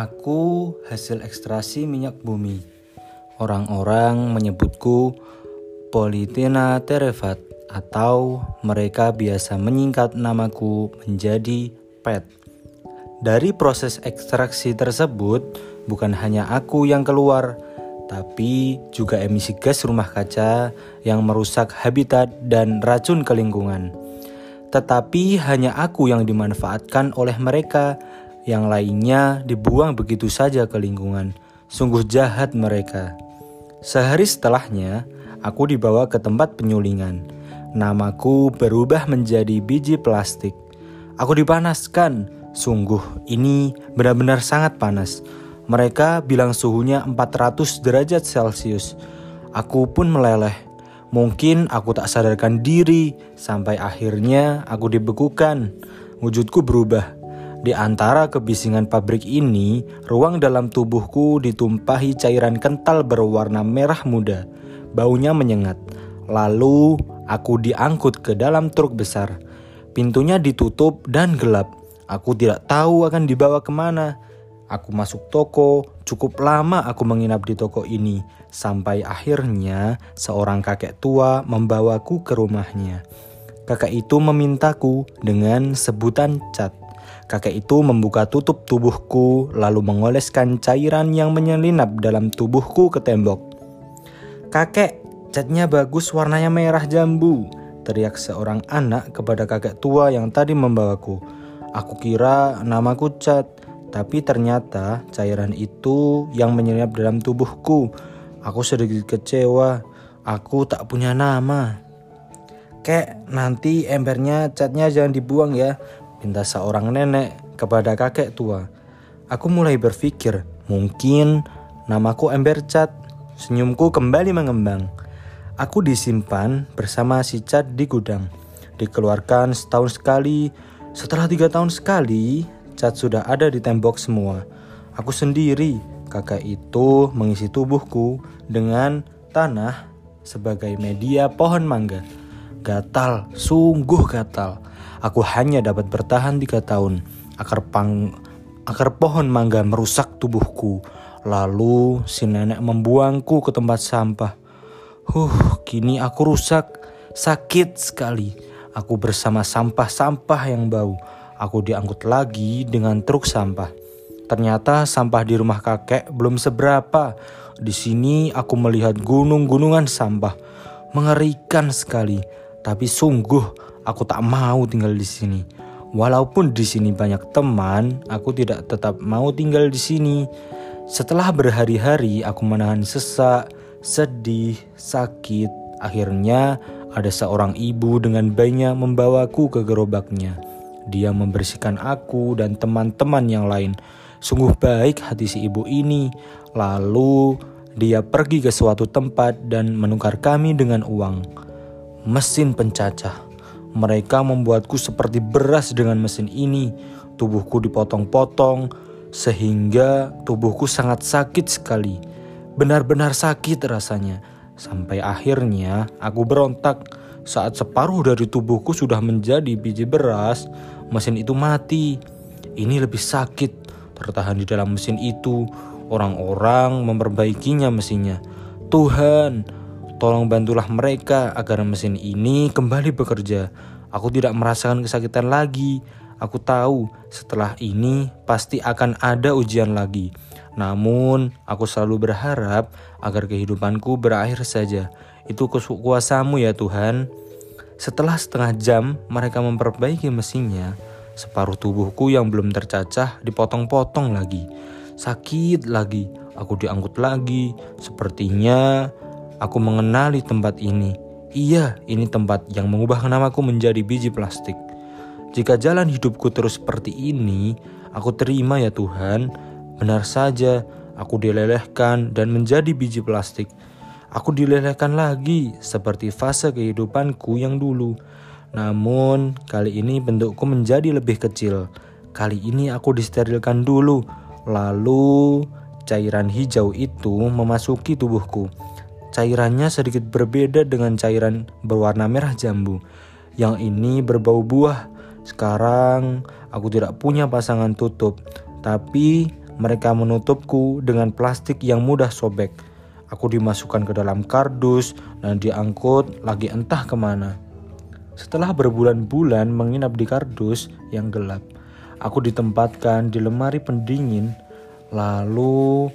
Aku hasil ekstraksi minyak bumi. Orang-orang menyebutku Politina terevat atau mereka biasa menyingkat namaku menjadi PET. Dari proses ekstraksi tersebut, bukan hanya aku yang keluar, tapi juga emisi gas rumah kaca yang merusak habitat dan racun ke lingkungan. Tetapi hanya aku yang dimanfaatkan oleh mereka yang lainnya dibuang begitu saja ke lingkungan. Sungguh jahat mereka. Sehari setelahnya, aku dibawa ke tempat penyulingan. Namaku berubah menjadi biji plastik. Aku dipanaskan. Sungguh, ini benar-benar sangat panas. Mereka bilang suhunya 400 derajat Celcius. Aku pun meleleh. Mungkin aku tak sadarkan diri sampai akhirnya aku dibekukan. Wujudku berubah di antara kebisingan pabrik ini, ruang dalam tubuhku ditumpahi cairan kental berwarna merah muda. Baunya menyengat. Lalu aku diangkut ke dalam truk besar. Pintunya ditutup dan gelap. Aku tidak tahu akan dibawa ke mana. Aku masuk toko, cukup lama aku menginap di toko ini, sampai akhirnya seorang kakek tua membawaku ke rumahnya. Kakek itu memintaku dengan sebutan cat. Kakek itu membuka tutup tubuhku, lalu mengoleskan cairan yang menyelinap dalam tubuhku ke tembok. Kakek, catnya bagus warnanya merah jambu, teriak seorang anak kepada kakek tua yang tadi membawaku. Aku kira namaku Cat, tapi ternyata cairan itu yang menyelinap dalam tubuhku. Aku sedikit kecewa, aku tak punya nama. Kek, nanti embernya catnya jangan dibuang ya, Pinta seorang nenek kepada kakek tua. Aku mulai berpikir, mungkin namaku Ember Cat. Senyumku kembali mengembang. Aku disimpan bersama si Cat di gudang. Dikeluarkan setahun sekali. Setelah tiga tahun sekali, Cat sudah ada di tembok semua. Aku sendiri, kakak itu mengisi tubuhku dengan tanah sebagai media pohon mangga. Gatal, sungguh gatal. Aku hanya dapat bertahan tiga tahun. Akar pang, akar pohon mangga merusak tubuhku. Lalu si nenek membuangku ke tempat sampah. Huh, kini aku rusak, sakit sekali. Aku bersama sampah-sampah yang bau. Aku diangkut lagi dengan truk sampah. Ternyata sampah di rumah kakek belum seberapa. Di sini aku melihat gunung-gunungan sampah. Mengerikan sekali. Tapi sungguh Aku tak mau tinggal di sini. Walaupun di sini banyak teman, aku tidak tetap mau tinggal di sini. Setelah berhari-hari aku menahan sesak, sedih, sakit. Akhirnya ada seorang ibu dengan bayinya membawaku ke gerobaknya. Dia membersihkan aku dan teman-teman yang lain. Sungguh baik hati si ibu ini. Lalu dia pergi ke suatu tempat dan menukar kami dengan uang. Mesin pencacah. Mereka membuatku seperti beras dengan mesin ini. Tubuhku dipotong-potong sehingga tubuhku sangat sakit sekali. Benar-benar sakit rasanya. Sampai akhirnya aku berontak saat separuh dari tubuhku sudah menjadi biji beras, mesin itu mati. Ini lebih sakit tertahan di dalam mesin itu. Orang-orang memperbaikinya mesinnya. Tuhan, Tolong bantulah mereka agar mesin ini kembali bekerja. Aku tidak merasakan kesakitan lagi. Aku tahu setelah ini pasti akan ada ujian lagi. Namun, aku selalu berharap agar kehidupanku berakhir saja. Itu kuasamu ya Tuhan. Setelah setengah jam mereka memperbaiki mesinnya, separuh tubuhku yang belum tercacah dipotong-potong lagi. Sakit lagi, aku diangkut lagi. Sepertinya Aku mengenali tempat ini. Iya, ini tempat yang mengubah namaku menjadi biji plastik. Jika jalan hidupku terus seperti ini, aku terima ya Tuhan. Benar saja, aku dilelehkan dan menjadi biji plastik. Aku dilelehkan lagi seperti fase kehidupanku yang dulu. Namun, kali ini bentukku menjadi lebih kecil. Kali ini aku disterilkan dulu. Lalu, cairan hijau itu memasuki tubuhku. Cairannya sedikit berbeda dengan cairan berwarna merah jambu. Yang ini berbau buah. Sekarang aku tidak punya pasangan tutup, tapi mereka menutupku dengan plastik yang mudah sobek. Aku dimasukkan ke dalam kardus dan diangkut lagi entah ke mana. Setelah berbulan-bulan menginap di kardus yang gelap, aku ditempatkan di lemari pendingin. Lalu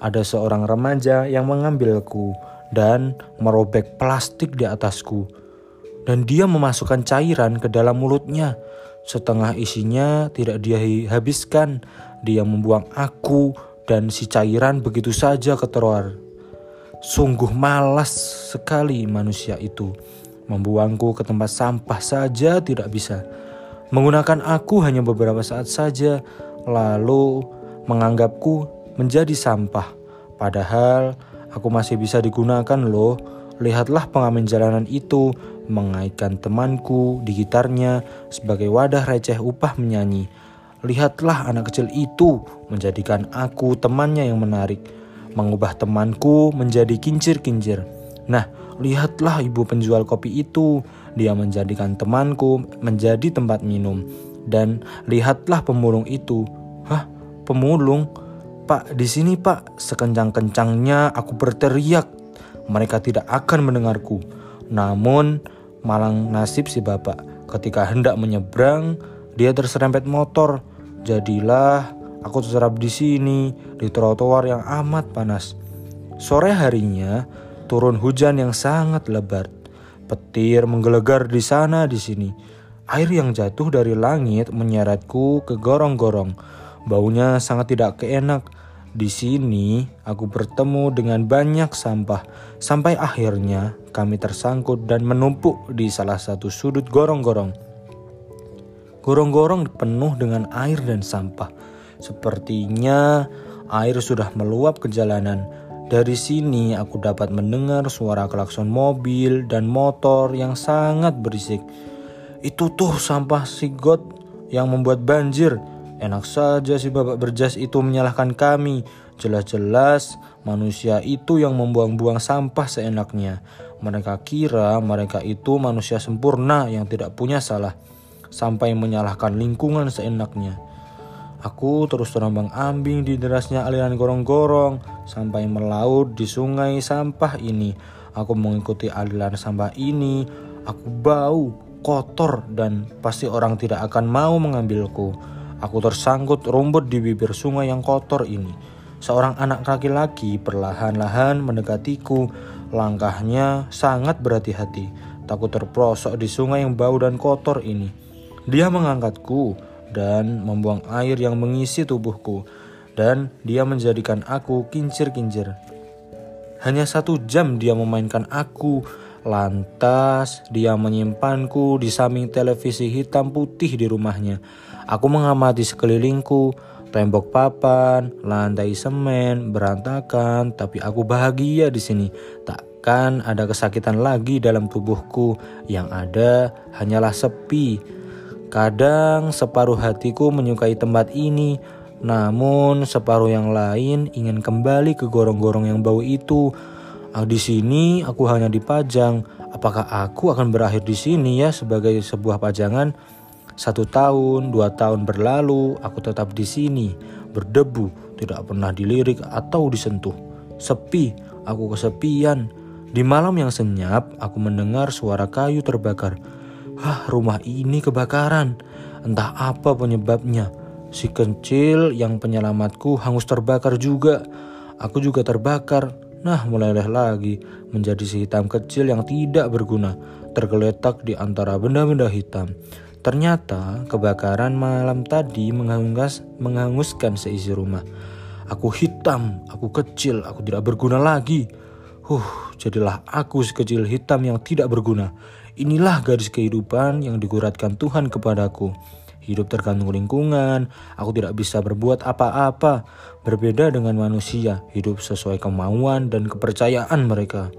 ada seorang remaja yang mengambilku dan merobek plastik di atasku. Dan dia memasukkan cairan ke dalam mulutnya. Setengah isinya tidak dia habiskan. Dia membuang aku dan si cairan begitu saja ke. Sungguh malas sekali manusia itu. Membuangku ke tempat sampah saja tidak bisa. Menggunakan aku hanya beberapa saat saja, lalu menganggapku menjadi sampah. Padahal Aku masih bisa digunakan loh. Lihatlah pengamen jalanan itu mengaitkan temanku di gitarnya sebagai wadah receh upah menyanyi. Lihatlah anak kecil itu menjadikan aku temannya yang menarik. Mengubah temanku menjadi kincir-kincir. Nah, lihatlah ibu penjual kopi itu. Dia menjadikan temanku menjadi tempat minum. Dan lihatlah pemulung itu. Hah, pemulung? Pak, di sini pak, sekencang-kencangnya aku berteriak. Mereka tidak akan mendengarku. Namun, malang nasib si bapak. Ketika hendak menyeberang, dia terserempet motor. Jadilah aku terserap di sini, di trotoar yang amat panas. Sore harinya, turun hujan yang sangat lebat. Petir menggelegar di sana di sini. Air yang jatuh dari langit menyeretku ke gorong-gorong Baunya sangat tidak keenak. Di sini aku bertemu dengan banyak sampah sampai akhirnya kami tersangkut dan menumpuk di salah satu sudut gorong-gorong. Gorong-gorong penuh dengan air dan sampah. Sepertinya air sudah meluap ke jalanan. Dari sini aku dapat mendengar suara klakson mobil dan motor yang sangat berisik. Itu tuh sampah sigot yang membuat banjir. Enak saja si bapak berjas itu menyalahkan kami. Jelas-jelas manusia itu yang membuang-buang sampah seenaknya. Mereka kira mereka itu manusia sempurna yang tidak punya salah. Sampai menyalahkan lingkungan seenaknya. Aku terus terombang ambing di derasnya aliran gorong-gorong sampai melaut di sungai sampah ini. Aku mengikuti aliran sampah ini. Aku bau, kotor, dan pasti orang tidak akan mau mengambilku. Aku tersangkut rumput di bibir sungai yang kotor ini. Seorang anak laki-laki perlahan-lahan mendekatiku. Langkahnya sangat berhati-hati. Takut terprosok di sungai yang bau dan kotor ini. Dia mengangkatku dan membuang air yang mengisi tubuhku. Dan dia menjadikan aku kincir-kincir. Hanya satu jam dia memainkan aku. Lantas dia menyimpanku di samping televisi hitam putih di rumahnya. Aku mengamati sekelilingku, tembok papan, lantai semen, berantakan, tapi aku bahagia di sini. Takkan ada kesakitan lagi dalam tubuhku, yang ada hanyalah sepi. Kadang separuh hatiku menyukai tempat ini, namun separuh yang lain ingin kembali ke gorong-gorong yang bau itu. Ah, di sini aku hanya dipajang. Apakah aku akan berakhir di sini ya sebagai sebuah pajangan? Satu tahun, dua tahun berlalu, aku tetap di sini, berdebu, tidak pernah dilirik atau disentuh. Sepi, aku kesepian. Di malam yang senyap, aku mendengar suara kayu terbakar. Hah, rumah ini kebakaran. Entah apa penyebabnya. Si kecil yang penyelamatku hangus terbakar juga. Aku juga terbakar. Nah, mulailah lagi menjadi si hitam kecil yang tidak berguna, tergeletak di antara benda-benda hitam. Ternyata kebakaran malam tadi menghanguskan, seisi rumah. Aku hitam, aku kecil, aku tidak berguna lagi. Huh, jadilah aku sekecil hitam yang tidak berguna. Inilah garis kehidupan yang diguratkan Tuhan kepadaku. Hidup tergantung lingkungan, aku tidak bisa berbuat apa-apa. Berbeda dengan manusia, hidup sesuai kemauan dan kepercayaan mereka.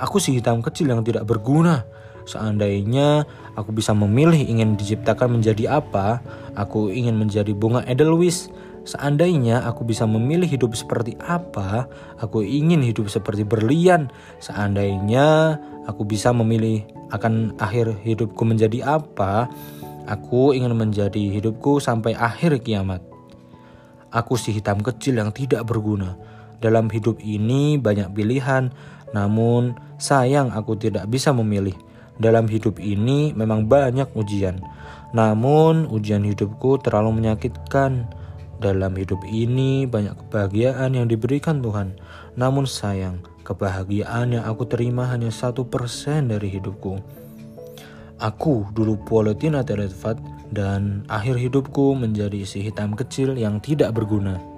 Aku si hitam kecil yang tidak berguna. Seandainya aku bisa memilih ingin diciptakan menjadi apa, aku ingin menjadi bunga edelweiss. Seandainya aku bisa memilih hidup seperti apa, aku ingin hidup seperti berlian. Seandainya aku bisa memilih akan akhir hidupku menjadi apa, aku ingin menjadi hidupku sampai akhir kiamat. Aku si hitam kecil yang tidak berguna. Dalam hidup ini banyak pilihan, namun sayang aku tidak bisa memilih. Dalam hidup ini memang banyak ujian, namun ujian hidupku terlalu menyakitkan. Dalam hidup ini banyak kebahagiaan yang diberikan Tuhan, namun sayang kebahagiaan yang aku terima hanya satu persen dari hidupku. Aku dulu Politina Terefat dan akhir hidupku menjadi si hitam kecil yang tidak berguna.